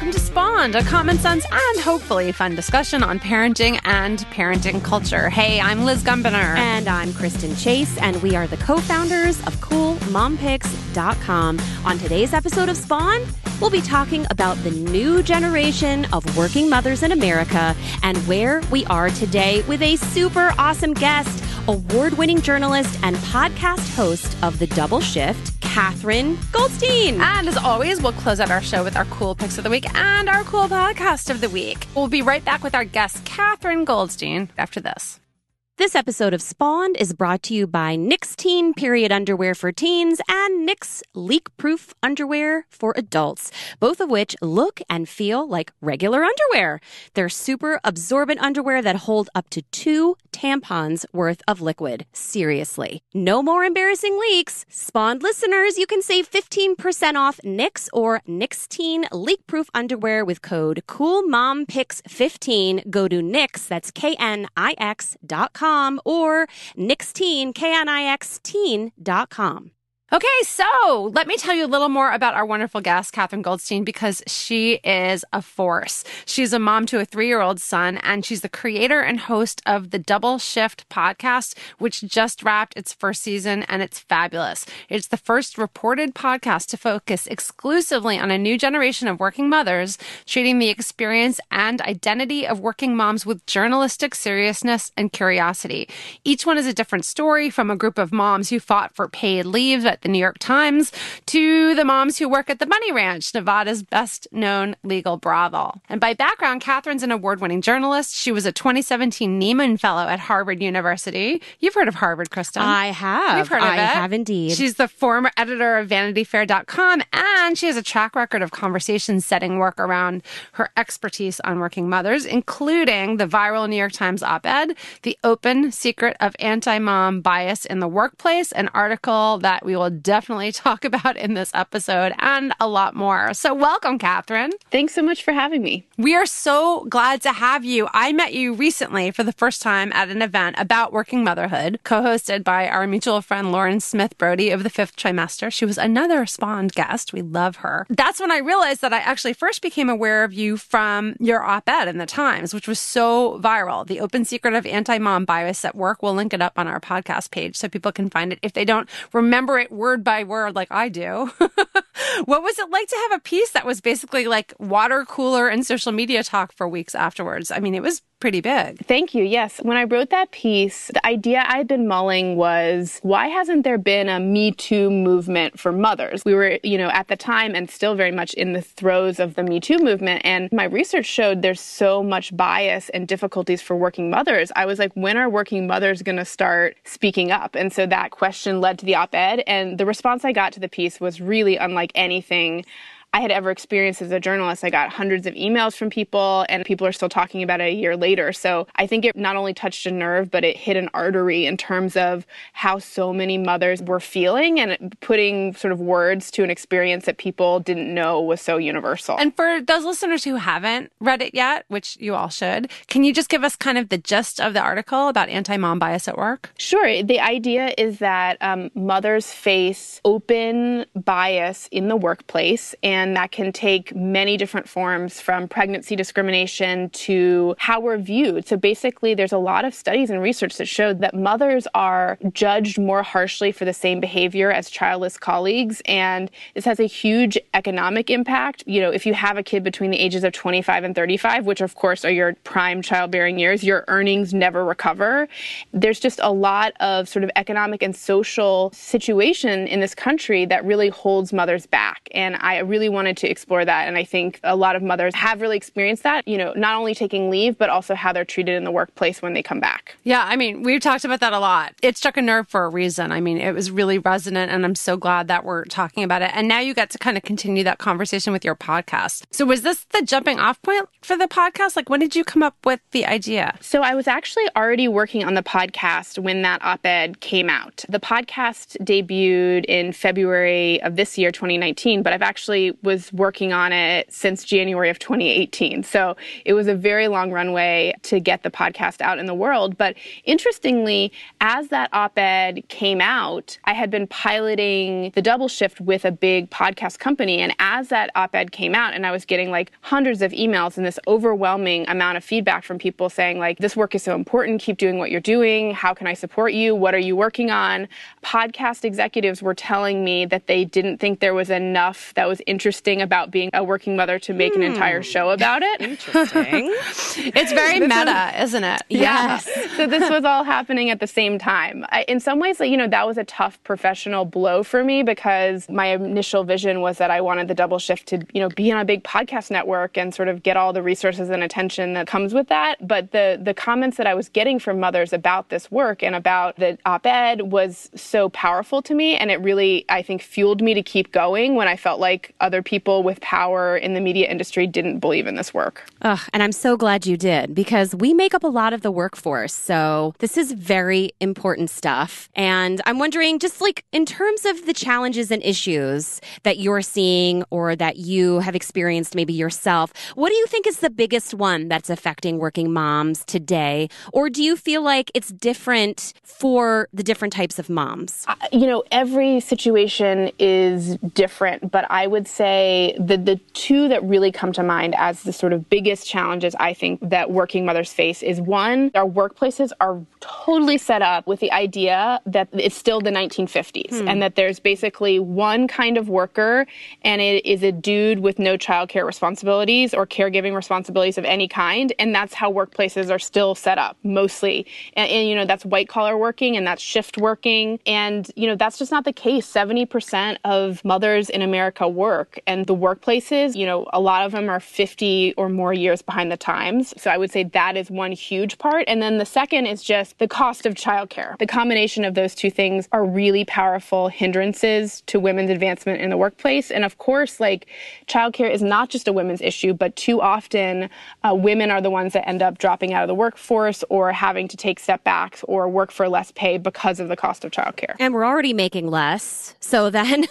welcome to Spawned, a common sense and hopefully fun discussion on parenting and parenting culture. Hey, I'm Liz Gumbiner. And I'm Kristen Chase, and we are the co founders of CoolMomPicks.com. On today's episode of Spawned, we'll be talking about the new generation of working mothers in America and where we are today with a super awesome guest, award winning journalist and podcast host of The Double Shift. Katherine Goldstein. And as always, we'll close out our show with our cool picks of the week and our cool podcast of the week. We'll be right back with our guest, Katherine Goldstein, after this. This episode of Spawned is brought to you by Knix Teen Period Underwear for Teens and Knix Leak Proof Underwear for Adults, both of which look and feel like regular underwear. They're super absorbent underwear that hold up to two tampons worth of liquid. Seriously. No more embarrassing leaks. Spawned listeners, you can save 15% off Knix or Knix Teen Leak Proof Underwear with code CoolMomPicks15. Go to Knix, that's K-N-I-X dot com or Knixteen, K-N-I-X teen.com. Okay, so let me tell you a little more about our wonderful guest, Katherine Goldstein, because she is a force. She's a mom to a three year old son, and she's the creator and host of the Double Shift podcast, which just wrapped its first season, and it's fabulous. It's the first reported podcast to focus exclusively on a new generation of working mothers, treating the experience and identity of working moms with journalistic seriousness and curiosity. Each one is a different story from a group of moms who fought for paid leave at the New York Times to the moms who work at the Bunny Ranch, Nevada's best known legal brothel. And by background, Katherine's an award winning journalist. She was a 2017 Nieman Fellow at Harvard University. You've heard of Harvard, Kristen. I have. You've heard of I it. have indeed. She's the former editor of VanityFair.com, and she has a track record of conversation setting work around her expertise on working mothers, including the viral New York Times op ed, The Open Secret of Anti Mom Bias in the Workplace, an article that we will definitely talk about in this episode, and a lot more. So, welcome, Katherine. Thanks so much for having me. We are so glad to have you. I met you recently for the first time at an event about working motherhood, co hosted by our mutual friend Lauren Smith Brody of the fifth trimester. She was another Spawned guest. We love her. That's when I realized that I actually first became aware of you from your op ed in the Times, which was so viral. The open secret of anti mom bias at work. We'll link it up on our podcast page so people can find it if they don't remember it word by word like I do. what was it like to have a piece that was basically like water cooler and social media talk for weeks afterwards? I mean, it was pretty big. Thank you. Yes. When I wrote that piece, the idea I'd been mulling was why hasn't there been a Me Too movement for mothers? We were, you know, at the time and still very much in the throes of the Me Too movement. And my research showed there's so much bias and difficulties for working mothers. I was like, when are working mothers going to start speaking up? And so that question led to the op ed. And the response I got to the piece was really unlike anything I had ever experienced as a journalist. I got hundreds of emails from people, and people are still talking about it a year later. So I think it not only touched a nerve, but it hit an artery in terms of how so many mothers were feeling and putting sort of words to an experience that people didn't know was so universal. And for those listeners who haven't read it yet, which you all should, can you just give us kind of the gist of the article about anti mom bias at work? Sure. The idea is that um, mothers face open bias in the workplace and and that can take many different forms from pregnancy discrimination to how we're viewed. So basically, there's a lot of studies and research that showed that mothers are judged more harshly for the same behavior as childless colleagues. And this has a huge economic impact. You know, if you have a kid between the ages of 25 and 35, which of course are your prime childbearing years, your earnings never recover. There's just a lot of sort of economic and social situation in this country that really holds mothers back. And I really wanted to explore that. And I think a lot of mothers have really experienced that, you know, not only taking leave, but also how they're treated in the workplace when they come back. Yeah, I mean, we've talked about that a lot. It struck a nerve for a reason. I mean, it was really resonant, and I'm so glad that we're talking about it. And now you get to kind of continue that conversation with your podcast. So, was this the jumping off point for the podcast? Like, when did you come up with the idea? So, I was actually already working on the podcast when that op ed came out. The podcast debuted in February of this year, 2019, but I've actually was working on it since January of 2018. So it was a very long runway to get the podcast out in the world. But interestingly, as that op ed came out, I had been piloting the double shift with a big podcast company. And as that op ed came out, and I was getting like hundreds of emails and this overwhelming amount of feedback from people saying, like, this work is so important, keep doing what you're doing. How can I support you? What are you working on? Podcast executives were telling me that they didn't think there was enough that was interesting about being a working mother to make hmm. an entire show about it. Interesting. it's very meta, is, isn't it? Yes. so this was all happening at the same time. I, in some ways, you know, that was a tough professional blow for me because my initial vision was that I wanted the double shift to, you know, be on a big podcast network and sort of get all the resources and attention that comes with that. But the the comments that I was getting from mothers about this work and about the op-ed was so powerful to me and it really I think fueled me to keep going when I felt like other people with power in the media industry didn't believe in this work. Ugh, and I'm so glad you did because we make up a lot of the workforce. So this is very important stuff. And I'm wondering, just like in terms of the challenges and issues that you're seeing or that you have experienced maybe yourself, what do you think is the biggest one that's affecting working moms today? Or do you feel like it's different for the different types of moms? Uh, you know, every situation is different, but I would say the the two that really come to mind as the sort of biggest challenges I think that working mothers face is one, our workplaces are totally set up with the idea that it's still the 1950s hmm. and that there's basically one kind of worker and it is a dude with no childcare responsibilities or caregiving responsibilities of any kind. And that's how workplaces are still set up mostly. And, and you know that's white collar working and that's shift working. And you know that's just not the case. 70% of mothers in America work and the workplaces you know a lot of them are 50 or more years behind the times so I would say that is one huge part and then the second is just the cost of childcare. The combination of those two things are really powerful hindrances to women's advancement in the workplace. And of course, like childcare is not just a women's issue, but too often uh, women are the ones that end up dropping out of the workforce or having to take step backs or work for less pay because of the cost of childcare. And we're already making less. So then,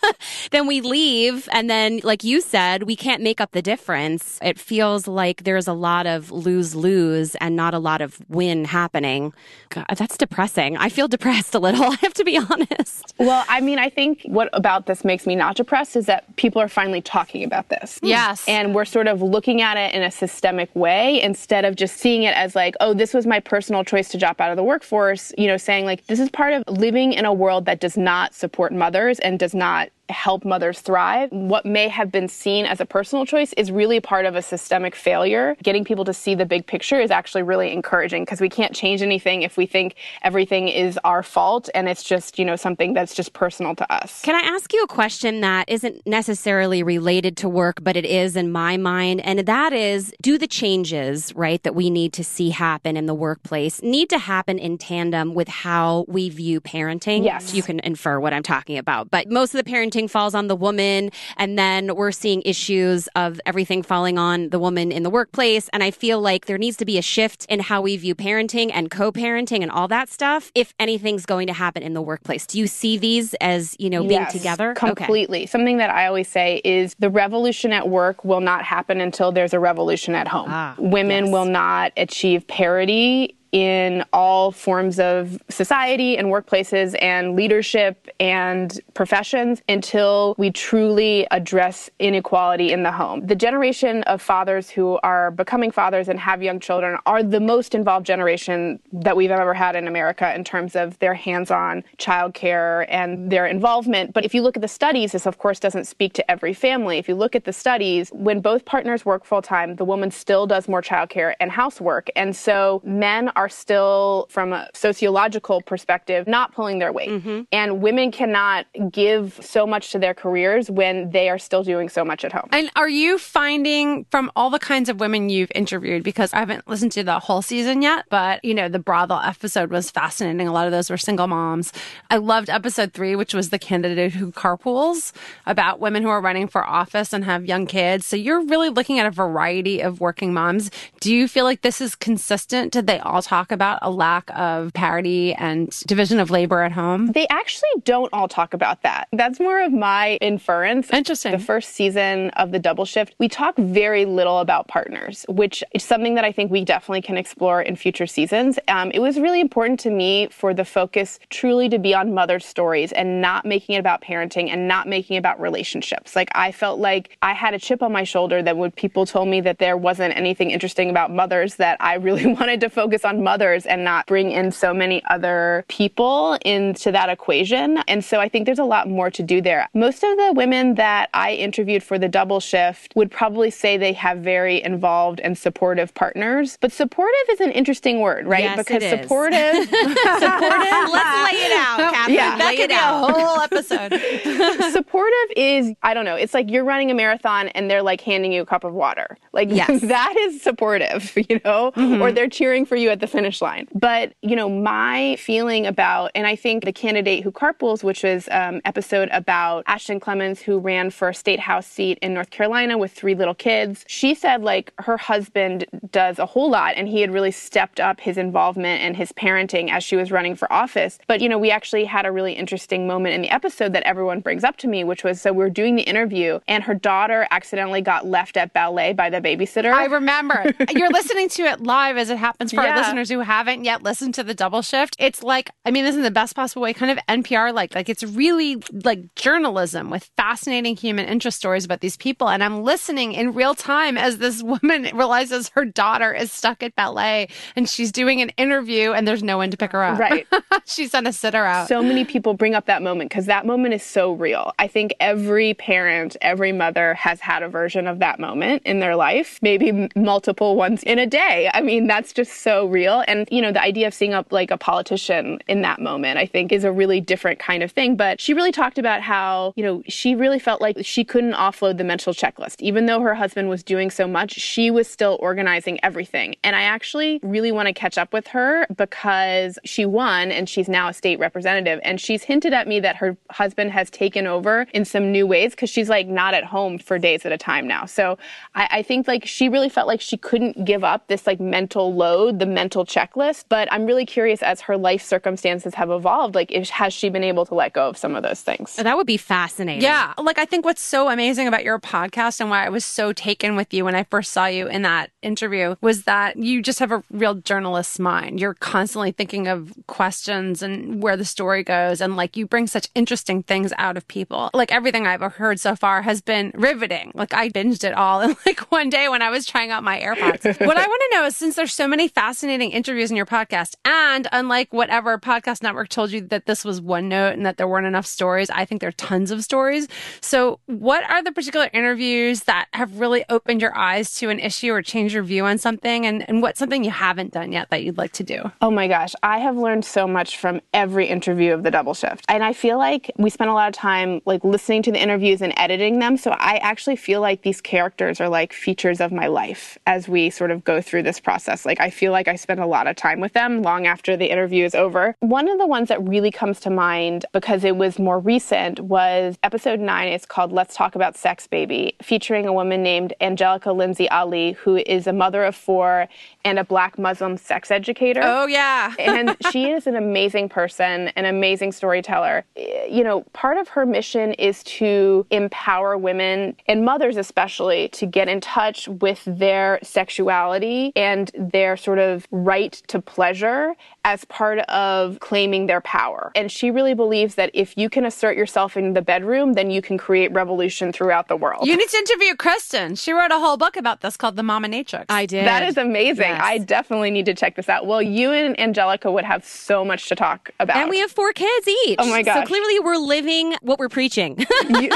then we leave. And then, like you said, we can't make up the difference. It feels like there's a lot of lose lose and not a lot of win happening. God, that's depressing. I feel depressed a little. I have to be honest. Well, I mean, I think what about this makes me not depressed is that people are finally talking about this. Hmm. Yes. And we're sort of looking at it in a systemic way instead of just seeing it as like, oh, this was my personal choice to drop out of the workforce, you know, saying like, this is part of living in a world that does not support mothers and does not help mothers thrive. What may have been seen as a personal choice is really part of a systemic failure. Getting people to see the big picture is actually really encouraging because we can't change anything if we think everything is our fault and it's just, you know, something that's just personal to us. Can I ask you a question that isn't necessarily related to work, but it is in my mind? And that is do the changes, right, that we need to see happen in the workplace need to happen in tandem with how we view parenting? Yes. You can infer what I'm talking about. But most of the parenting parenting falls on the woman. And then we're seeing issues of everything falling on the woman in the workplace. And I feel like there needs to be a shift in how we view parenting and co parenting and all that stuff if anything's going to happen in the workplace. Do you see these as, you know, being yes, together? Completely. Okay. Something that I always say is the revolution at work will not happen until there's a revolution at home. Ah, Women yes. will not achieve parity in all forms of society and workplaces and leadership and professions until we truly address inequality in the home. The generation of fathers who are becoming fathers and have young children are the most involved generation that we've ever had in America in terms of their hands on childcare and their involvement. But if you look at the studies, this of course doesn't speak to every family. If you look at the studies, when both partners work full time, the woman still does more childcare and housework. And so men are are still, from a sociological perspective, not pulling their weight. Mm-hmm. And women cannot give so much to their careers when they are still doing so much at home. And are you finding from all the kinds of women you've interviewed, because I haven't listened to the whole season yet, but you know, the brothel episode was fascinating. A lot of those were single moms. I loved episode three, which was the candidate who carpools about women who are running for office and have young kids. So you're really looking at a variety of working moms. Do you feel like this is consistent? Did they all talk about a lack of parity and division of labor at home? They actually don't all talk about that. That's more of my inference. Interesting. The first season of the double shift, we talk very little about partners, which is something that I think we definitely can explore in future seasons. Um, it was really important to me for the focus truly to be on mother stories and not making it about parenting and not making it about relationships. Like I felt like I had a chip on my shoulder that when people told me that there wasn't anything interesting about mothers, that I really wanted to focus on mothers and not bring in so many other people into that equation. And so I think there's a lot more to do there. Most of the women that I interviewed for the double shift would probably say they have very involved and supportive partners. But supportive is an interesting word, right? Yes, because supportive Supportive. Let's lay it out, Katherine. Yeah. that lay could it be out. a whole episode. supportive is I don't know, it's like you're running a marathon and they're like handing you a cup of water. Like Yes. that is supportive, you know? Mm-hmm. Or they're cheering for you at the finish line. But, you know, my feeling about and I think the candidate who carpools, which was um episode about Ashton Clemmons who ran for a state house seat in North Carolina with three little kids, she said like her husband does a whole lot and he had really stepped up his involvement and his parenting as she was running for office. But, you know, we actually had a really interesting moment in the episode that everyone brings up to me, which was so we were doing the interview and her daughter accidentally got left at ballet by the babysitter. I remember. You're listening to it live as it happens for Yeah. our listeners who haven't yet listened to the double shift. It's like, I mean, this is the best possible way, kind of NPR like. Like it's really like journalism with fascinating human interest stories about these people. And I'm listening in real time as this woman realizes her daughter is stuck at ballet and she's doing an interview and there's no one to pick her up. Right. she sent a sitter out. so many people bring up that moment because that moment is so real. I think every parent, every mother has had a version of that moment in their life, maybe multiple ones in a day. I mean, that's just so real. And, you know, the idea of seeing up like a politician in that moment, I think is a really different kind of thing. But she really talked about how, you know, she really felt like she couldn't offload the mental checklist. Even though her husband was doing so much, she was still organizing everything. And I actually really want to catch up with her because she won and she's now a state representative. And she's hinted at me that her husband has taken over in some new ways because she's like not at home for days at a time now. So I, I think like she really felt like she couldn't give up this like mental load, the mental checklist. But I'm really curious as her life circumstances have evolved, like if, has she been able to let go of some of those things? That would be fascinating. Yeah. Like, I think what's so amazing about your podcast and why I was so taken with you when I first saw you in that interview was that you just have a real journalist's mind. You're constantly thinking of questions and where the story goes. And like, you bring such interesting things out of people. Like, everything I've heard so far has been riveting. Like, I binged it all in like one day when I was trying out my AirPods. what I want to know is since there's so many fascinating interviews in your podcast, and unlike whatever podcast network told you that this was one note and that there weren't enough stories, I think there are tons of stories. So, what are the particular interviews that have really opened your eyes to an issue or changed your view on something? And, and what's something you haven't done yet that you'd like to do? Oh my gosh, I have learned so much from every interview of the double shift. And I feel like we spent a lot of time like listening to the interviews and editing them. So I actually feel like these characters are like features of my life as we sort of go through this process. Like I feel like I spent a lot of time with them long after the interview is over. One of the ones that really comes to mind because it was more recent was episode 9 it's called Let's Talk About Sex Baby, featuring a woman named Angelica Lindsey-Ali who is a mother of 4 and a black Muslim sex educator Oh, yeah. and she is an amazing person, an amazing storyteller. You know, part of her mission is to empower women and mothers, especially, to get in touch with their sexuality and their sort of right to pleasure as part of claiming their power. And she really believes that if you can assert yourself in the bedroom, then you can create revolution throughout the world. You need to interview Kristen. She wrote a whole book about this called The Mama Natrix. I did. That is amazing. Yes. I definitely need to check this out. Well, you and Angelica would have so much to talk about. And we have four kids each. Oh my So clearly we're living what we're preaching. You-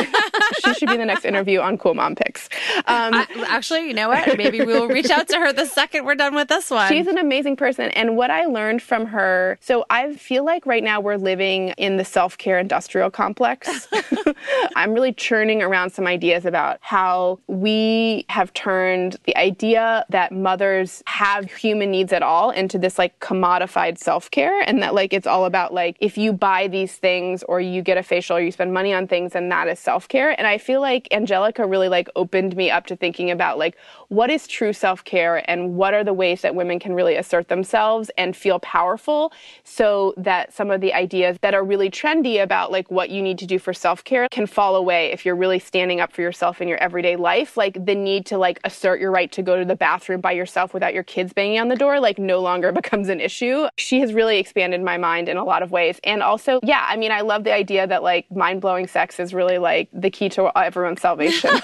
she should be the next interview on Cool Mom Picks. Um, I- actually, you know what? Maybe we will reach out to her the second we're done with this one. She's an amazing person. And what I learned from her, so I feel like right now we're living in the self care industrial complex I'm really churning around some ideas about how we have turned the idea that mothers have human needs at all into this like commodified self care and that like it's all about like if you buy these things or you get a facial or you spend money on things and that is self care. And I feel like Angelica really like opened me up to thinking about like what is true self care and what are the ways that women can really assert themselves and feel powerful so that some of the ideas that are really trendy about like what you need to do for self care can fall away if you're really standing up for yourself in your everyday life. Like the need to like assert your right to go to the bathroom by yourself without your kids banging on the door, like no longer becomes an issue. She has really expanded my mind in a lot of ways. And also, yeah, I mean, I love the idea that like mind blowing sex is really like the key to everyone's salvation.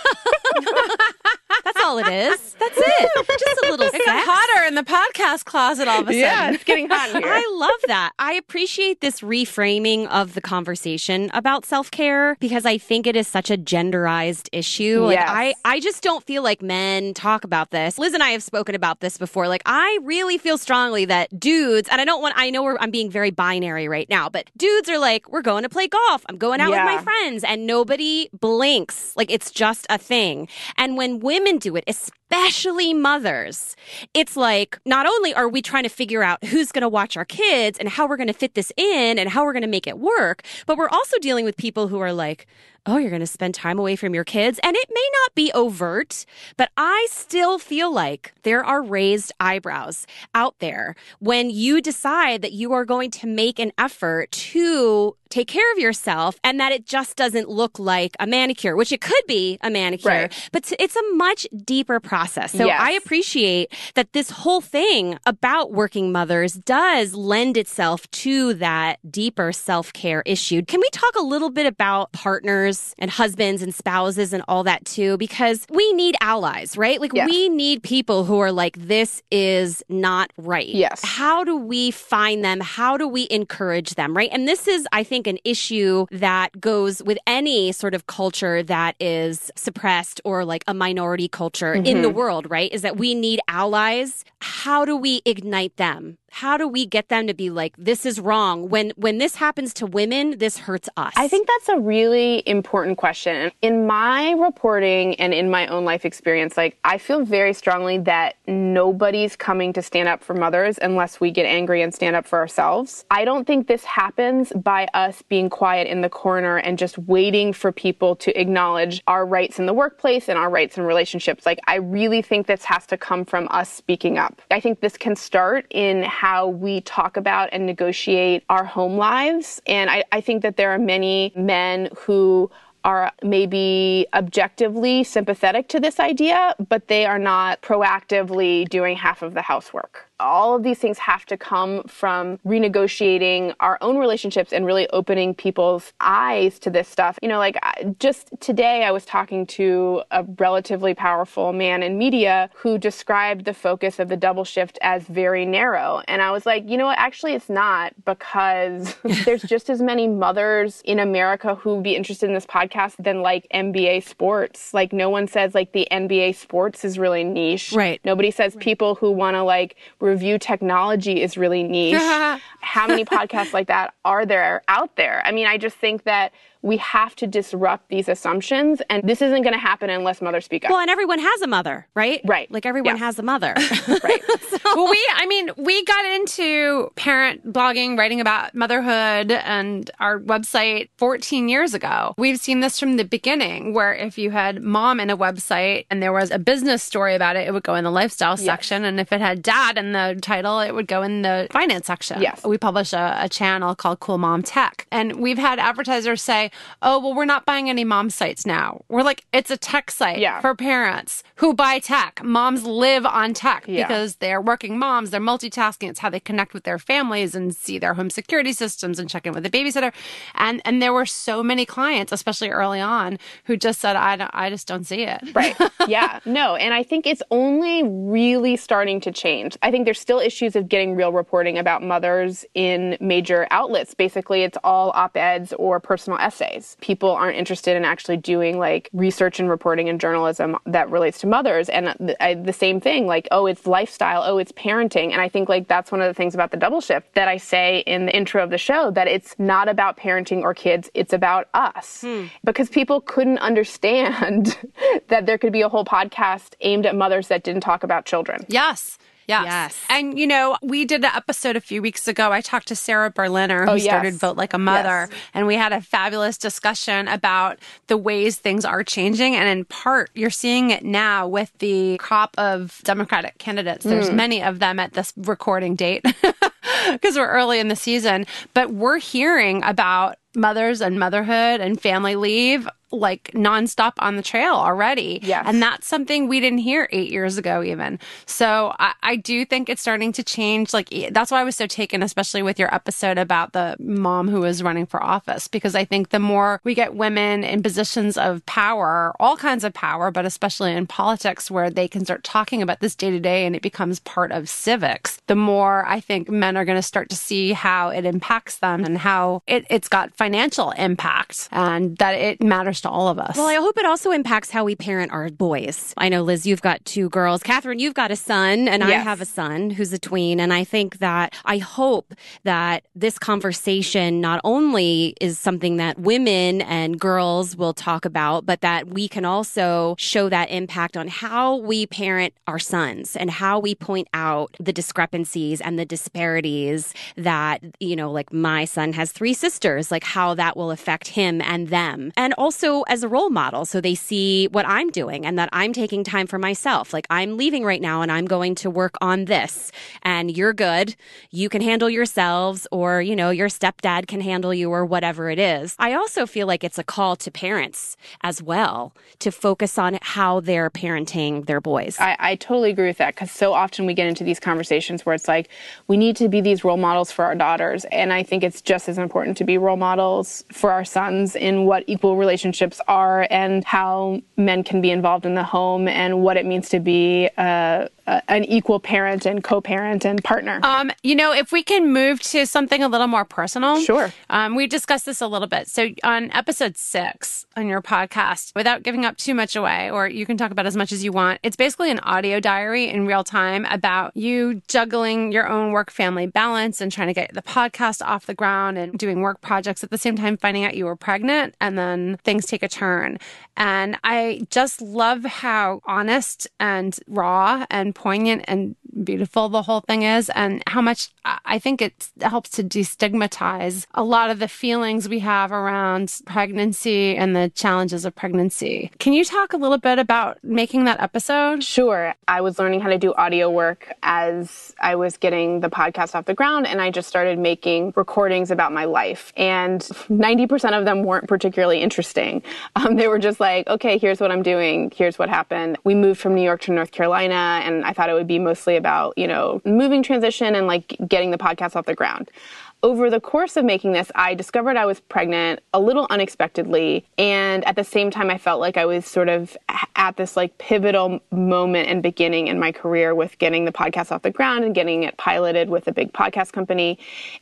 That's all it is. That's it. Just a little It sex. got hotter in the podcast closet all of a sudden. yeah, it's getting hot in here. I love that. I appreciate this reframing of the conversation about self-care because I think it is such a genderized issue. Like Yes. I I just don't feel like men talk about this. Liz and I have spoken about this before. Like I really feel strongly that dudes and I don't want I know we're, I'm being very binary right now, but dudes are like we're going to play golf. I'm going out with my friends and nobody blinks. Like it's just a thing. And when women do it, especially mothers, it's like not only are we trying to figure out who's going to watch our kids and how we're going to fit this in and how we're going to make it work, but we're also dealing with people who are like, oh, you're going to spend time away from your kids. And it may not be overt, but I still feel like there are raised eyebrows out there when you decide that you are going to make an effort to take care of yourself and that it just doesn't look like a manicure, which it could be a manicure, Right. but it's a much deeper process. So Yes. I appreciate that this whole thing about working mothers does lend itself to that deeper self care issue. Can we talk a little bit about partners and husbands and spouses and all that too? Because we need allies, right? Like Yes. we need people who are like, this is not right. Yes. How do we find them? How do we encourage them, right? And this is, I think, an issue that goes with any sort of culture that is suppressed or like a minority culture in the mm. world, right? Is that we need allies. How do we ignite them? How do we get them to be like, this is wrong? When when this happens to women, this hurts us. I think that's a really important question. In my reporting and in my own life experience, like I feel very strongly that nobody's coming to stand up for mothers unless we get angry and stand up for ourselves. I don't think this happens by us being quiet in the corner and just waiting for people to acknowledge our rights in the workplace and our rights in relationships. Like I really think this has to come from us speaking up. I think this can start in how we talk about and negotiate our home lives. And I, I think that there are many men who are maybe objectively sympathetic to this idea, but they are not proactively doing half of the housework. All of these things have to come from renegotiating our own relationships and really opening people's eyes to this stuff. You know, like just today I was talking to a relatively powerful man in media who described the focus of the double shift as very narrow. And I was like, you know what? Actually, it's not because there's just as many mothers in America who would be interested in this podcast than like NBA sports. Like, no one says like the NBA sports is really niche. Right. Nobody says people who want to like review technology is really niche. How many podcasts like that are there out there? I mean, I just think that we have to disrupt these assumptions, and this isn't going to happen unless mothers speak up. well, and everyone has a mother, right? Right. Like everyone Yeah. has a mother. right. well, we, I mean, we got into parent blogging, writing about motherhood and our website 14 years ago. We've seen this from the beginning, where if you had mom in a website and there was a business story about it, it would go in the lifestyle section. And if it had dad in the title, it would go in the finance section. Yes. We publish a, a channel called Cool Mom Tech. And we've had advertisers say, oh, well, we're not buying any mom sites now. We're like, it's a tech site Yeah. for parents who buy tech. Moms live on tech Yeah. because they're working moms, they're multitasking. It's how they connect with their families and see their home security systems and check in with the babysitter. And and there were so many clients, especially early on, who just said, I don't, I just don't see it. Right. Yeah. No. And I think it's only really starting to change. I think think there's still issues of getting real reporting about mothers in major outlets. Basically, it's all op eds or personal essays. People aren't interested in actually doing like research and reporting and journalism that relates to mothers. And the, I, the same thing, like, oh, it's lifestyle, oh, it's parenting. And I think like that's one of the things about the double shift that I say in the intro of the show that it's not about parenting or kids, it's about us. Hmm. Because people couldn't understand that there could be a whole podcast aimed at mothers that didn't talk about children. Yes. Yes. yes. And, you know, we did an episode a few weeks ago. I talked to Sarah Berliner, who oh, yes. started Vote Like a Mother, yes. and we had a fabulous discussion about the ways things are changing. And in part, you're seeing it now with the crop of Democratic candidates. There's mm. many of them at this recording date because we're early in the season, but we're hearing about mothers and motherhood and family leave like nonstop on the trail already. Yes. And that's something we didn't hear eight years ago, even. So I, I, do think it's starting to change. Like, that's why I was so taken, especially with your episode about the mom who was running for office, because I think the more we get women in positions of power, all kinds of power, but especially in politics where they can start talking about this day to day and it becomes part of civics, the more I think men are going to start to see how it impacts them and how it, it's got financial impact and that it matters to all of us. Well, I hope it also impacts how we parent our boys. I know, Liz, you've got two girls. Katherine, you've got a son, and yes. I have a son who's a tween. And I think that I hope that this conversation not only is something that women and girls will talk about, but that we can also show that impact on how we parent our sons and how we point out the discrepancies and the disparities that, you know, like my son has three sisters, like how that will affect him and them. And also, as a role model. So they see what I'm doing and that I'm taking time for myself. Like I'm leaving right now and I'm going to work on this and you're good. You can handle yourselves or, you know, your stepdad can handle you or whatever it is. I also feel like it's a call to parents as well to focus on how they're parenting their boys. I, I totally agree with that because so often we get into these conversations where it's like, we need to be these role models for our daughters. And I think it's just as important to be role models for our sons in what equal relationships relationships are and how men can be involved in the home and what it means to be uh, an equal parent and co-parent and partner. Um, you know, if we can move to something a little more personal. Sure. Um, we discussed this a little bit. So on episode six on your podcast, without giving up too much away, or you can talk about as much as you want, it's basically an audio diary in real time about you juggling your own work family balance and trying to get the podcast off the ground and doing work projects at the same time, finding out you were pregnant and then things take a turn. And I just love how honest and raw and poignant and beautiful the whole thing is, and how much I think it helps to destigmatize a lot of the feelings we have around pregnancy and the challenges of pregnancy. Can you talk a little bit about making that episode? Sure. I was learning how to do audio work as I was getting the podcast off the ground, and I just started making recordings about my life. And 90% of them weren't particularly interesting. Um, they were just like, okay, here's what I'm doing, here's what happened. We moved from New York to North Carolina, and I thought it would be mostly about, you know, moving transition and like getting the podcast off the ground. Over the course of making this, I discovered I was pregnant a little unexpectedly. And at the same time, I felt like I was sort of at this like pivotal moment and beginning in my career with getting the podcast off the ground and getting it piloted with a big podcast company.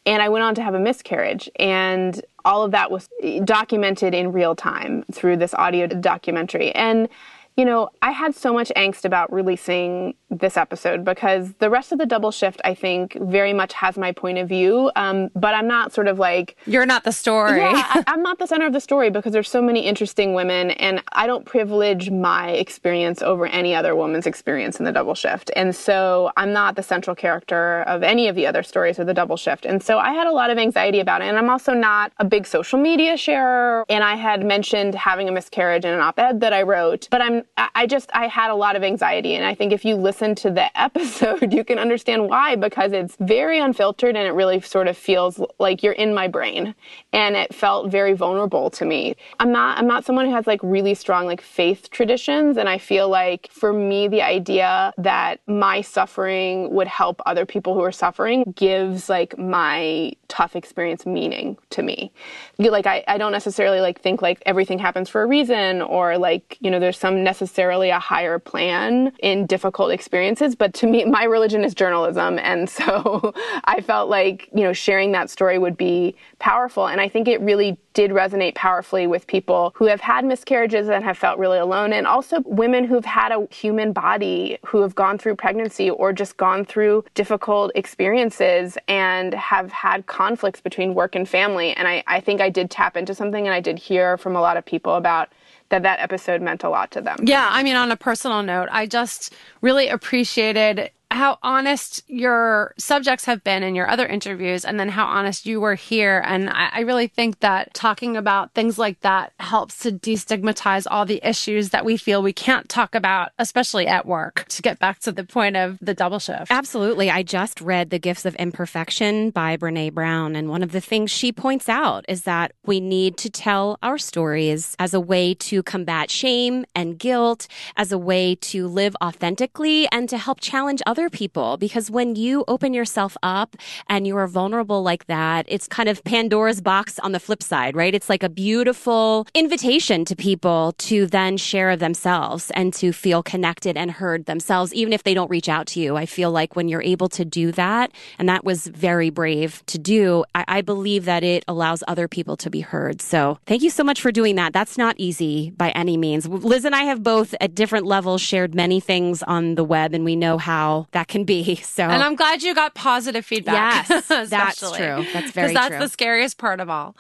And I went on to have a miscarriage. And all of that was documented in real time through this audio documentary. And you know, I had so much angst about releasing this episode because the rest of the double shift, I think, very much has my point of view. Um, but I'm not sort of like. You're not the story. Yeah, I, I'm not the center of the story because there's so many interesting women, and I don't privilege my experience over any other woman's experience in the double shift. And so I'm not the central character of any of the other stories of the double shift. And so I had a lot of anxiety about it. And I'm also not a big social media sharer. And I had mentioned having a miscarriage in an op ed that I wrote, but I'm I just, I had a lot of anxiety. And I think if you listen to the episode, you can understand why, because it's very unfiltered and it really sort of feels like you're in my brain. And it felt very vulnerable to me. I'm not, I'm not someone who has like really strong like faith traditions. And I feel like for me, the idea that my suffering would help other people who are suffering gives like my tough experience meaning to me. Like, I, I don't necessarily like think like everything happens for a reason or like, you know, there's some necessarily a higher plan in difficult experiences, but to me, my religion is journalism. And so I felt like, you know, sharing that story would be powerful. And I think it really did resonate powerfully with people who have had miscarriages and have felt really alone, and also women who've had a human body who have gone through pregnancy or just gone through difficult experiences and have had conflicts between work and family. And I, I think I did tap into something, and I did hear from a lot of people about that that episode meant a lot to them. Yeah, I mean, on a personal note, I just really appreciated how honest your subjects have been in your other interviews and then how honest you were here. And I, I, really think that talking about things like that helps to destigmatize all the issues that we feel we can't talk about, especially at work, to get back to the point of the double shift. Absolutely. I just read The Gifts of Imperfection by Brene Brown. And one of the things she points out is that we need to tell our stories as a way to combat shame and guilt, as a way to live authentically and to help challenge others other people because when you open yourself up and you are vulnerable like that, it's kind of Pandora's box on the flip side, right? It's like a beautiful invitation to people to then share themselves and to feel connected and heard themselves, even if they don't reach out to you. I feel like when you're able to do that, and that was very brave to do, I, I believe that it allows other people to be heard. So thank you so much for doing that. That's not easy by any means. Liz and I have both at different levels shared many things on the web, and we know how that can be. So, and I'm glad you got positive feedback. Yes, that's true. That's very true. That's the scariest part of all.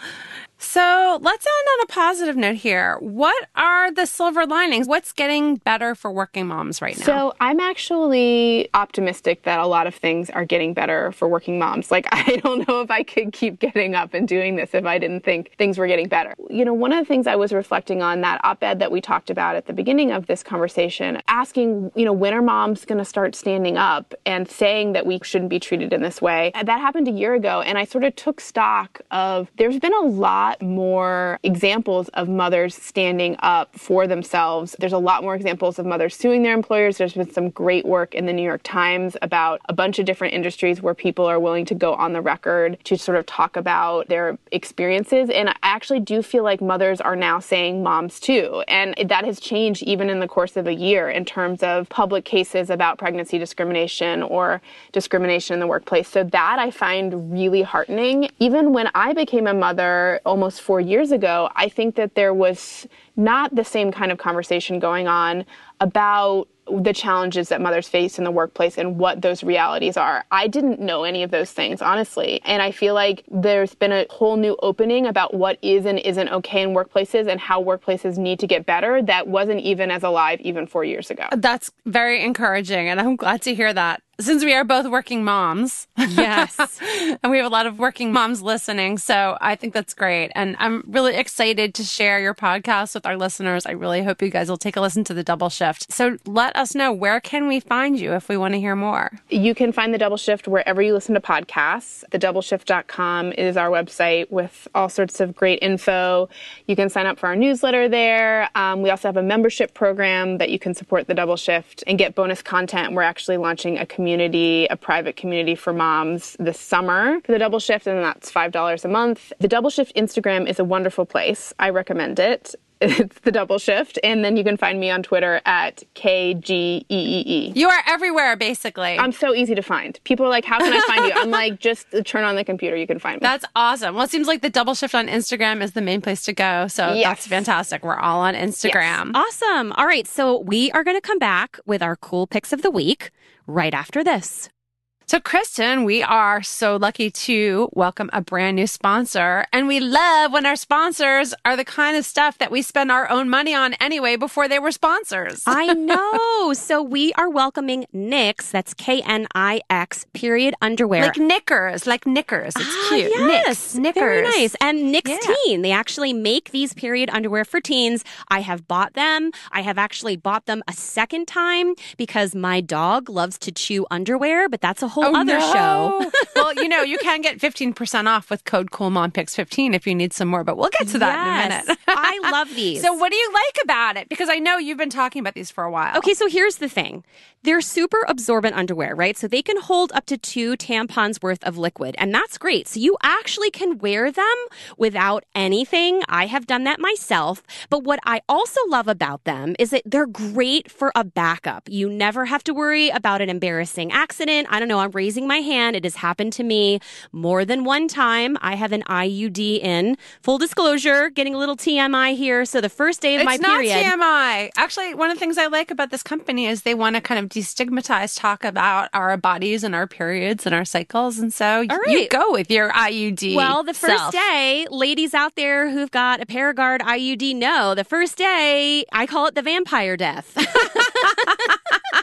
So let's end on a positive note here. What are the silver linings? What's getting better for working moms right now? So I'm actually optimistic that a lot of things are getting better for working moms. Like, I don't know if I could keep getting up and doing this if I didn't think things were getting better. You know, one of the things I was reflecting on that op ed that we talked about at the beginning of this conversation, asking, you know, when are moms going to start standing up and saying that we shouldn't be treated in this way? That happened a year ago. And I sort of took stock of there's been a lot lot more examples of mothers standing up for themselves. There's a lot more examples of mothers suing their employers. There's been some great work in the New York Times about a bunch of different industries where people are willing to go on the record to sort of talk about their experiences. And I actually do feel like mothers are now saying moms too. And that has changed even in the course of a year in terms of public cases about pregnancy discrimination or discrimination in the workplace. So that I find really heartening. Even when I became a mother almost almost four years ago, I think that there was not the same kind of conversation going on about the challenges that mothers face in the workplace and what those realities are. I didn't know any of those things, honestly. And I feel like there's been a whole new opening about what is and isn't okay in workplaces and how workplaces need to get better that wasn't even as alive even four years ago. That's very encouraging. And I'm glad to hear that since we are both working moms. Yes. and we have a lot of working moms listening. So I think that's great. And I'm really excited to share your podcast with our listeners. I really hope you guys will take a listen to the double shift. So let us know where can we find you if we want to hear more? You can find the double shift wherever you listen to podcasts. The is our website with all sorts of great info. You can sign up for our newsletter there. Um, we also have a membership program that you can support the double shift and get bonus content. We're actually launching a community community, a private community for moms this summer for the double shift, and that's $5 a month. The double shift Instagram is a wonderful place. I recommend it. It's the double shift. And then you can find me on Twitter at KGEEE. You are everywhere, basically. I'm so easy to find. People are like, how can I find you? I'm like, just turn on the computer. You can find me. That's awesome. Well, it seems like the double shift on Instagram is the main place to go. So yes. that's fantastic. We're all on Instagram. Yes. Awesome. All right. So we are going to come back with our cool picks of the week right after this. So, Kristen, we are so lucky to welcome a brand new sponsor. And we love when our sponsors are the kind of stuff that we spend our own money on anyway before they were sponsors. I know. so, we are welcoming Knix, that's K N I X, period, underwear. Like knickers, like knickers. It's ah, cute. Yes. Knix, knickers. Very nice. And Knix yeah. Teen, they actually make these period underwear for teens. I have bought them. I have actually bought them a second time because my dog loves to chew underwear, but that's a whole whole other show. well, you know, you can get 15% off with code CoolMomPicks15 if you need some more, but we'll get to that in a minute. I love these. So, what do you like about it? Because I know you've been talking about these for a while. Okay, so here's the thing. They're super absorbent underwear, right? So they can hold up to two tampons worth of liquid, and that's great. So you actually can wear them without anything. I have done that myself. But what I also love about them is that they're great for a backup. You never have to worry about an embarrassing accident. I don't know, I'm raising my hand. It has happened to me more than one time. I have an IUD in. Full disclosure, getting a little TMI here. So the first day of It's my not period. TMI. Actually, one of the things I like about this company is they want to kind of destigmatize talk about our bodies and our periods and our cycles. And so All you go with your IUD. Well, the first self. day, ladies out there who've got a Paragard IUD know the first day, I call it the vampire death.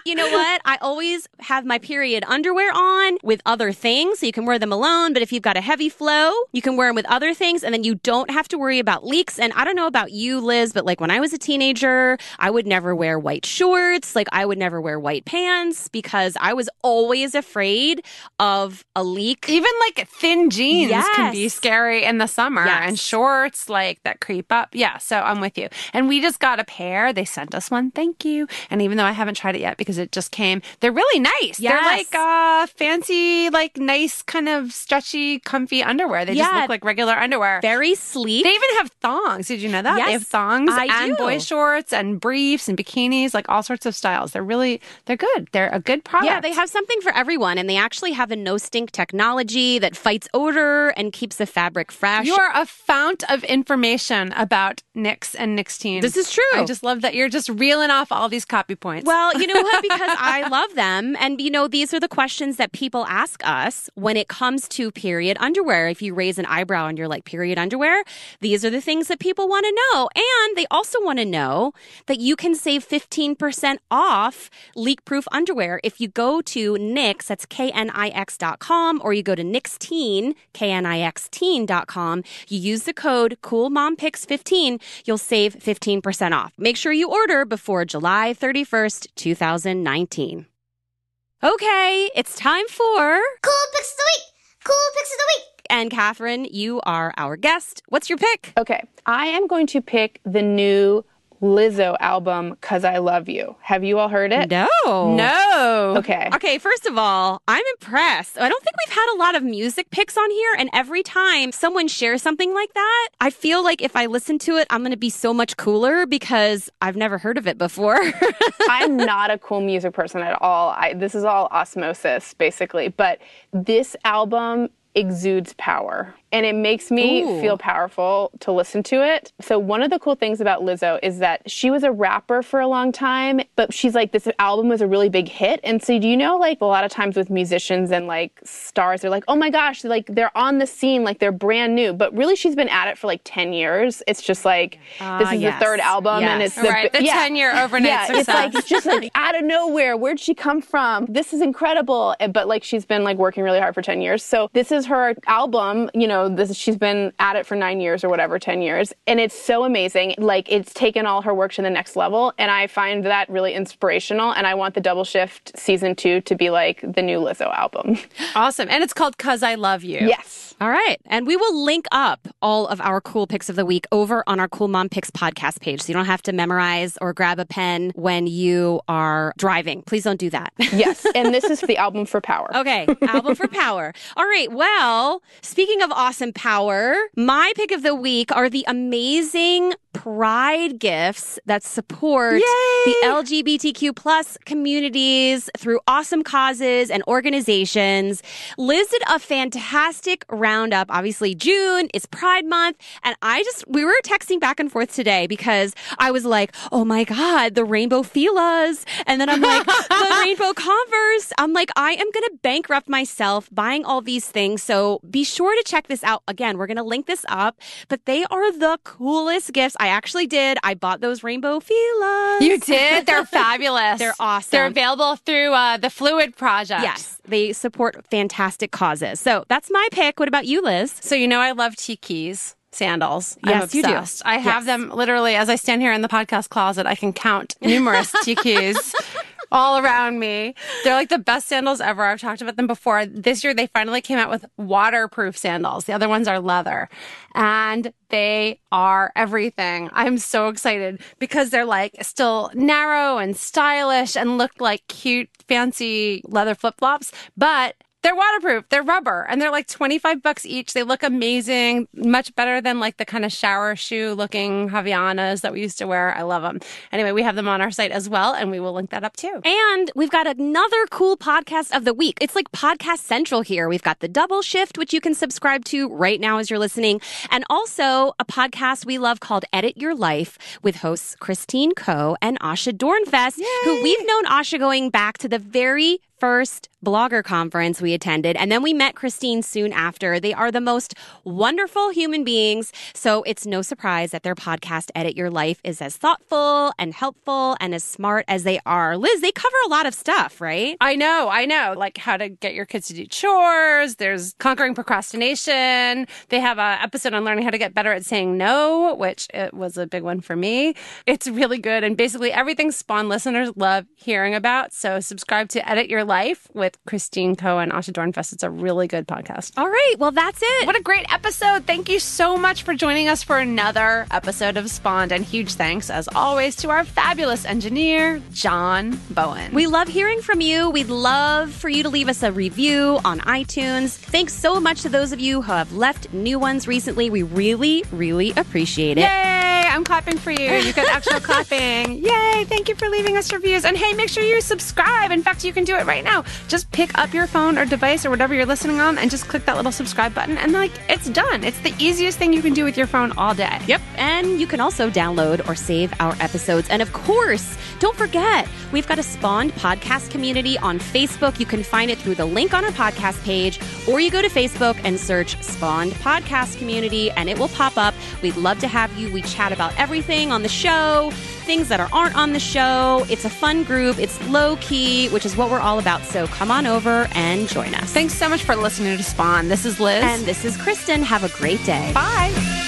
you know what? I always have my period underwear on with other things, so you can wear them alone. But if you've got a heavy flow, you can wear them with other things, and then you don't have to worry about leaks. And I don't know about you, Liz, but like when I was a teenager, I would never wear white shorts. Like I would never wear white pants because I was always afraid of a leak. Even like thin jeans can be scary in the summer Yes. and shorts like that creep up. Yeah, so I'm with you. And we just got a pair. They sent us one. Thank you. And even though I haven't tried it yet because it just came, they're really nice. They're like uh fancy, like nice kind of stretchy, comfy underwear. They just look like regular underwear. Very sleek. They even have thongs. Did you know that? They Yes, have thongs I and do. boy shorts and briefs and bikinis, like all sorts of styles. They're really they're good. They're a good product. Yeah, they have something for everyone, and they actually have a no stink technology that fights odor and keeps the fabric fresh. You are a fount of information about Knix and Knixteen. This is true. I just love that you're just reeling off all these copy points. well, you know what? Because I love them. And, you know, these are the questions that people ask us when it comes to period underwear. If you raise an eyebrow and you're like, period underwear, these are the things that people want to know. And they also want to know that you can save 15% off leak proof underwear if you go to Knix, that's K N I X dot com, or you go to Knixteen, K N I X teen dot com. You use the code CoolMomPicks15, you'll save 15% off. Make sure you order before July 31st, 2019. Okay, it's time for. Cool picks of the week. Cool picks of the week. And Katherine, you are our guest. What's your pick? Okay, I am going to pick the new Lizzo album, Cause I Love You. Have you all heard it? No. no. Okay. Okay, first of all, I'm impressed. I don't think we've had a lot of music picks on here, and every time someone shares something like that, I feel like if I listen to it, I'm going to be so much cooler because I've never heard of it before. I'm not a cool music person at all. I, this is all osmosis, basically. But this album exudes power and it makes me Ooh. feel powerful to listen to it. So, one of the cool things about Lizzo is that she was a rapper for a long time, but she's like, this album was a really big hit. And so, do you know, like, a lot of times with musicians and like stars, they're like, oh my gosh, like they're on the scene, like they're brand new. But really, she's been at it for like 10 years. It's just like, this Ah, is yes. the third album and it's the, Right, the 10-year overnight yeah, success. It's like it's just like out of nowhere. Where'd she come from? This is incredible. And- But like she's been like working really hard for 10 years. So this is her album, you know, this she's been at it for 9 years or whatever, 10 years. And it's so amazing. Like it's taken all her work to the next level and I find that really inspirational and I want the Double Shift season 2 to be like the new Lizzo album. Awesome. And it's called Cause I Love You. yes. All right. And we will link up all of our cool picks of the week over on our Cool Mom Picks podcast page. So you don't have to memorize or grab a pen when you are driving. Please don't do that. Yes. And this is the album for power. Okay, album for power. All right, well, speaking of awesome power, my pick of the week are the amazing pride gifts that support the LGBTQ plus communities through awesome causes and organizations. Liz did a fantastic roundup. Obviously, June is Pride Month, and I just we were texting back and forth today because I was like, "Oh my god, the rainbow Fila's," and then I'm like, "The rainbow Converse." I'm like, I am going to bankrupt myself buying all these things. So be sure to check this out. Again, we're going to link this up, but they are the coolest gifts. I actually did. I bought those rainbow Fila's. You did? They're fabulous. They're awesome. They're available through uh, the Fluid Project. Yes, they support fantastic causes. So that's my pick. What about you, Liz? So you know I love Tkees. Sandals. I'm Yes, you do. I have Yes. them literally as I stand here in the podcast closet. I can count numerous Tkees all around me. They're like the best sandals ever. I've talked about them before. This year they finally came out with waterproof sandals. The other ones are leather and they are everything. I'm so excited because they're like still narrow and stylish and look like cute, fancy leather flip flops, but they're waterproof. They're rubber and they're like 25 bucks each. They look amazing, much better than like the kind of shower shoe looking Havaianas that we used to wear. I love them. Anyway, we have them on our site as well and we will link that up too. And we've got another cool podcast of the week. It's like podcast central here. We've got the double shift, which you can subscribe to right now as you're listening. And also a podcast we love called Edit Your Life with hosts Christine Koh and Asha Dornfest, who we've known Asha going back to the very first blogger conference we attended. And then we met Christine soon after. They are the most wonderful human beings. So it's no surprise that their podcast, Edit Your Life, is as thoughtful and helpful and as smart as they are. Liz, they cover a lot of stuff, right? I know, I know. Like how to get your kids to do chores. There's conquering procrastination. They have an episode on learning how to get better at saying no, which it was a big one for me. It's really good. And basically everything Spawn listeners love hearing about. So subscribe to Edit Your Life with Christine Koh and Asha Dornfest. It's a really good podcast. All right. Well, that's it. What a great episode. Thank you so much for joining us for another episode of Spawned. And huge thanks, as always, to our fabulous engineer, John Bowen. We love hearing from you. We'd love for you to leave us a review on iTunes. Thanks so much to those of you who have left new ones recently. We really, really appreciate it. Yay! I'm clapping for you. You got actual clapping. Yay! Thank you for leaving us reviews. And hey, make sure you subscribe. In fact, you can do it right now. Just pick up your phone or device or whatever you're listening on and just click that little subscribe button. And like, it's done. It's the easiest thing you can do with your phone all day. Yep. And you can also download or save our episodes. And of course, don't forget, we've got a Spawned podcast community on Facebook. You can find it through the link on our podcast page, or you go to Facebook and search Spawned Podcast Community, and it will pop up. We'd love to have you. We chat about everything on the show, things that are, aren't on the show. It's a fun group, it's low key, which is what we're all about. So come on over and join us. Thanks so much for listening to Spawn. This is Liz. And this is Kristen. Have a great day. Bye.